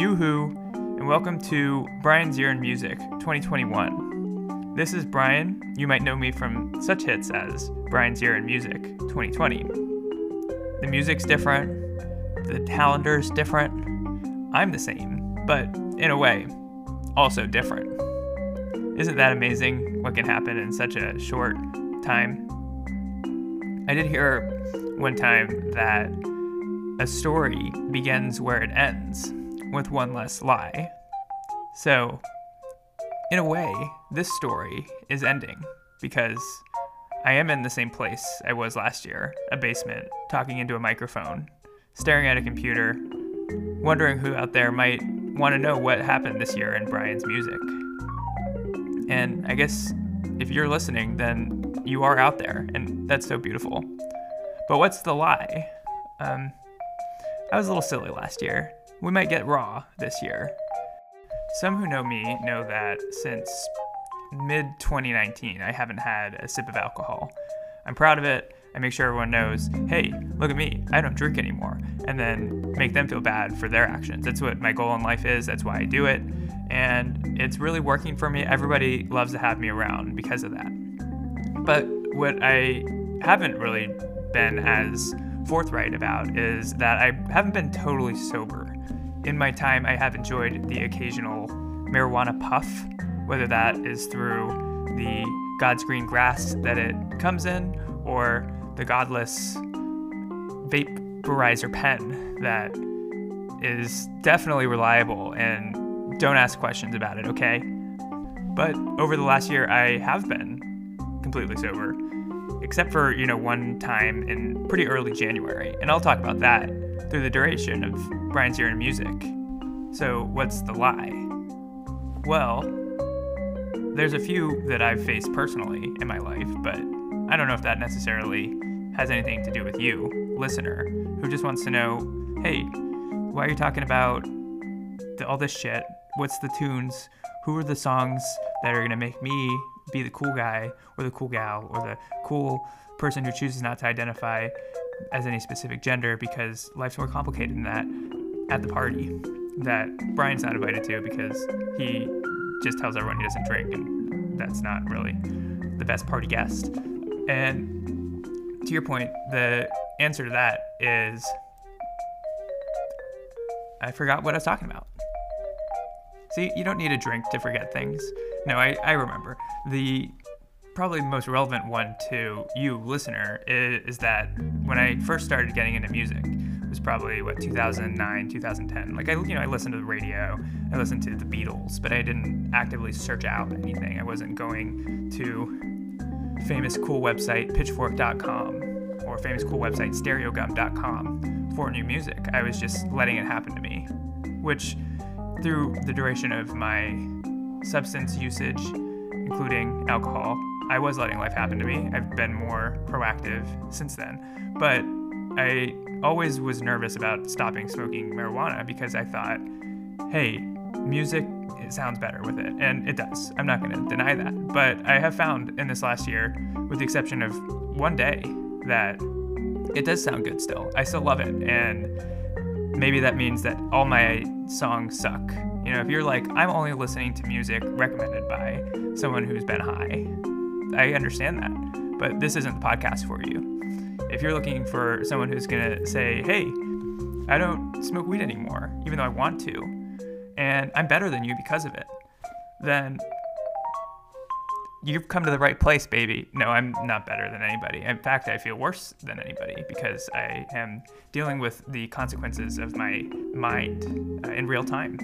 Yoo-hoo, and welcome to Brian's Year in Music 2021. This is Brian. You might know me from such hits as Brian's Year in Music 2020. The music's different, the calendar's different. I'm the same, but in a way, also different. Isn't that amazing what can happen in such a short time? I did hear one time that a story begins where it ends, with one less lie. So, in a way, this story is ending because I am in the same place I was last year a basement, talking into a microphone, staring at a computer, wondering who out there might want to know what happened this year in Brian's music. And I guess if you're listening, then you are out there, and that's so beautiful. But what's the lie? Um, I was a little silly last year. We might get raw this year. Some who know me know that since mid 2019, I haven't had a sip of alcohol. I'm proud of it. I make sure everyone knows, hey, look at me, I don't drink anymore, and then make them feel bad for their actions. That's what my goal in life is, that's why I do it, and it's really working for me. Everybody loves to have me around because of that. But what I haven't really been as forthright about is that I haven't been totally sober. In my time, I have enjoyed the occasional marijuana puff, whether that is through the God's green grass that it comes in or the godless vaporizer pen that is definitely reliable and don't ask questions about it, okay? But over the last year, I have been completely sober, except for, you know, one time in pretty early January. And I'll talk about that through the duration of Brian's year in music. So, what's the lie? Well, there's a few that I've faced personally in my life, but I don't know if that necessarily has anything to do with you, listener, who just wants to know hey, why are you talking about all this shit? What's the tunes? Who are the songs that are going to make me be the cool guy or the cool gal or the cool person who chooses not to identify as any specific gender because life's more complicated than that at the party that Brian's not invited to because he just tells everyone he doesn't drink and that's not really the best party guest. And to your point, the answer to that is I forgot what I was talking about. See, you don't need a drink to forget things. No, I, I remember. The probably the most relevant one to you, listener, is, is that when I first started getting into music, it was probably what 2009, 2010. Like I, you know, I listened to the radio, I listened to the Beatles, but I didn't actively search out anything. I wasn't going to famous cool website pitchfork.com or famous cool website stereogum.com for new music. I was just letting it happen to me, which through the duration of my substance usage, including alcohol, I was letting life happen to me. I've been more proactive since then. But I always was nervous about stopping smoking marijuana because I thought, hey, music sounds better with it. And it does. I'm not going to deny that. But I have found in this last year, with the exception of one day, that it does sound good still. I still love it. And maybe that means that all my songs suck. You know, if you're like, I'm only listening to music recommended by someone who's been high, I understand that. But this isn't the podcast for you. If you're looking for someone who's going to say, hey, I don't smoke weed anymore, even though I want to, and I'm better than you because of it, then you've come to the right place, baby. No, I'm not better than anybody. In fact, I feel worse than anybody because I am dealing with the consequences of my mind uh, in real time,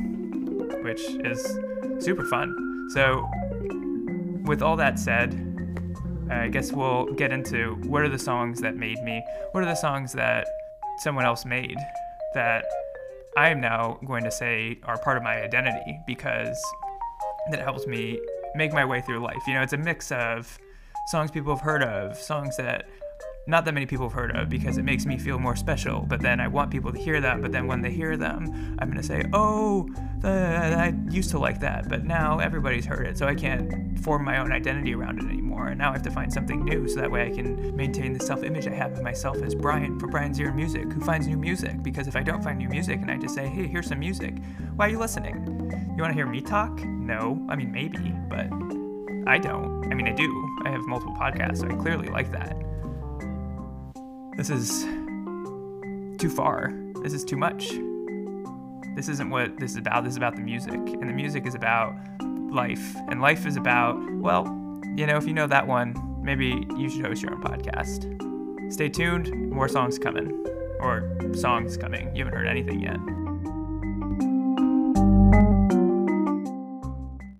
which is super fun. So, with all that said, Uh, I guess we'll get into what are the songs that made me, what are the songs that someone else made that I am now going to say are part of my identity because that helps me make my way through life. You know, it's a mix of songs people have heard of, songs that not that many people have heard of because it makes me feel more special. But then I want people to hear that. But then when they hear them, I'm to say, oh, the, I used to like that, but now everybody's heard it. So I can't form my own identity around it anymore. And now I have to find something new so that way I can maintain the self image I have of myself as Brian from Brian's Ear Music, who finds new music. Because if I don't find new music and I just say, hey, here's some music, why are you listening? You want to hear me talk? No. I mean, maybe, but I don't. I mean, I do. I have multiple podcasts, so I clearly like that. This is too far. This is too much. This isn't what this is about. This is about the music. And the music is about life. And life is about, well, you know, if you know that one, maybe you should host your own podcast. Stay tuned. More songs coming. Or songs coming. You haven't heard anything yet.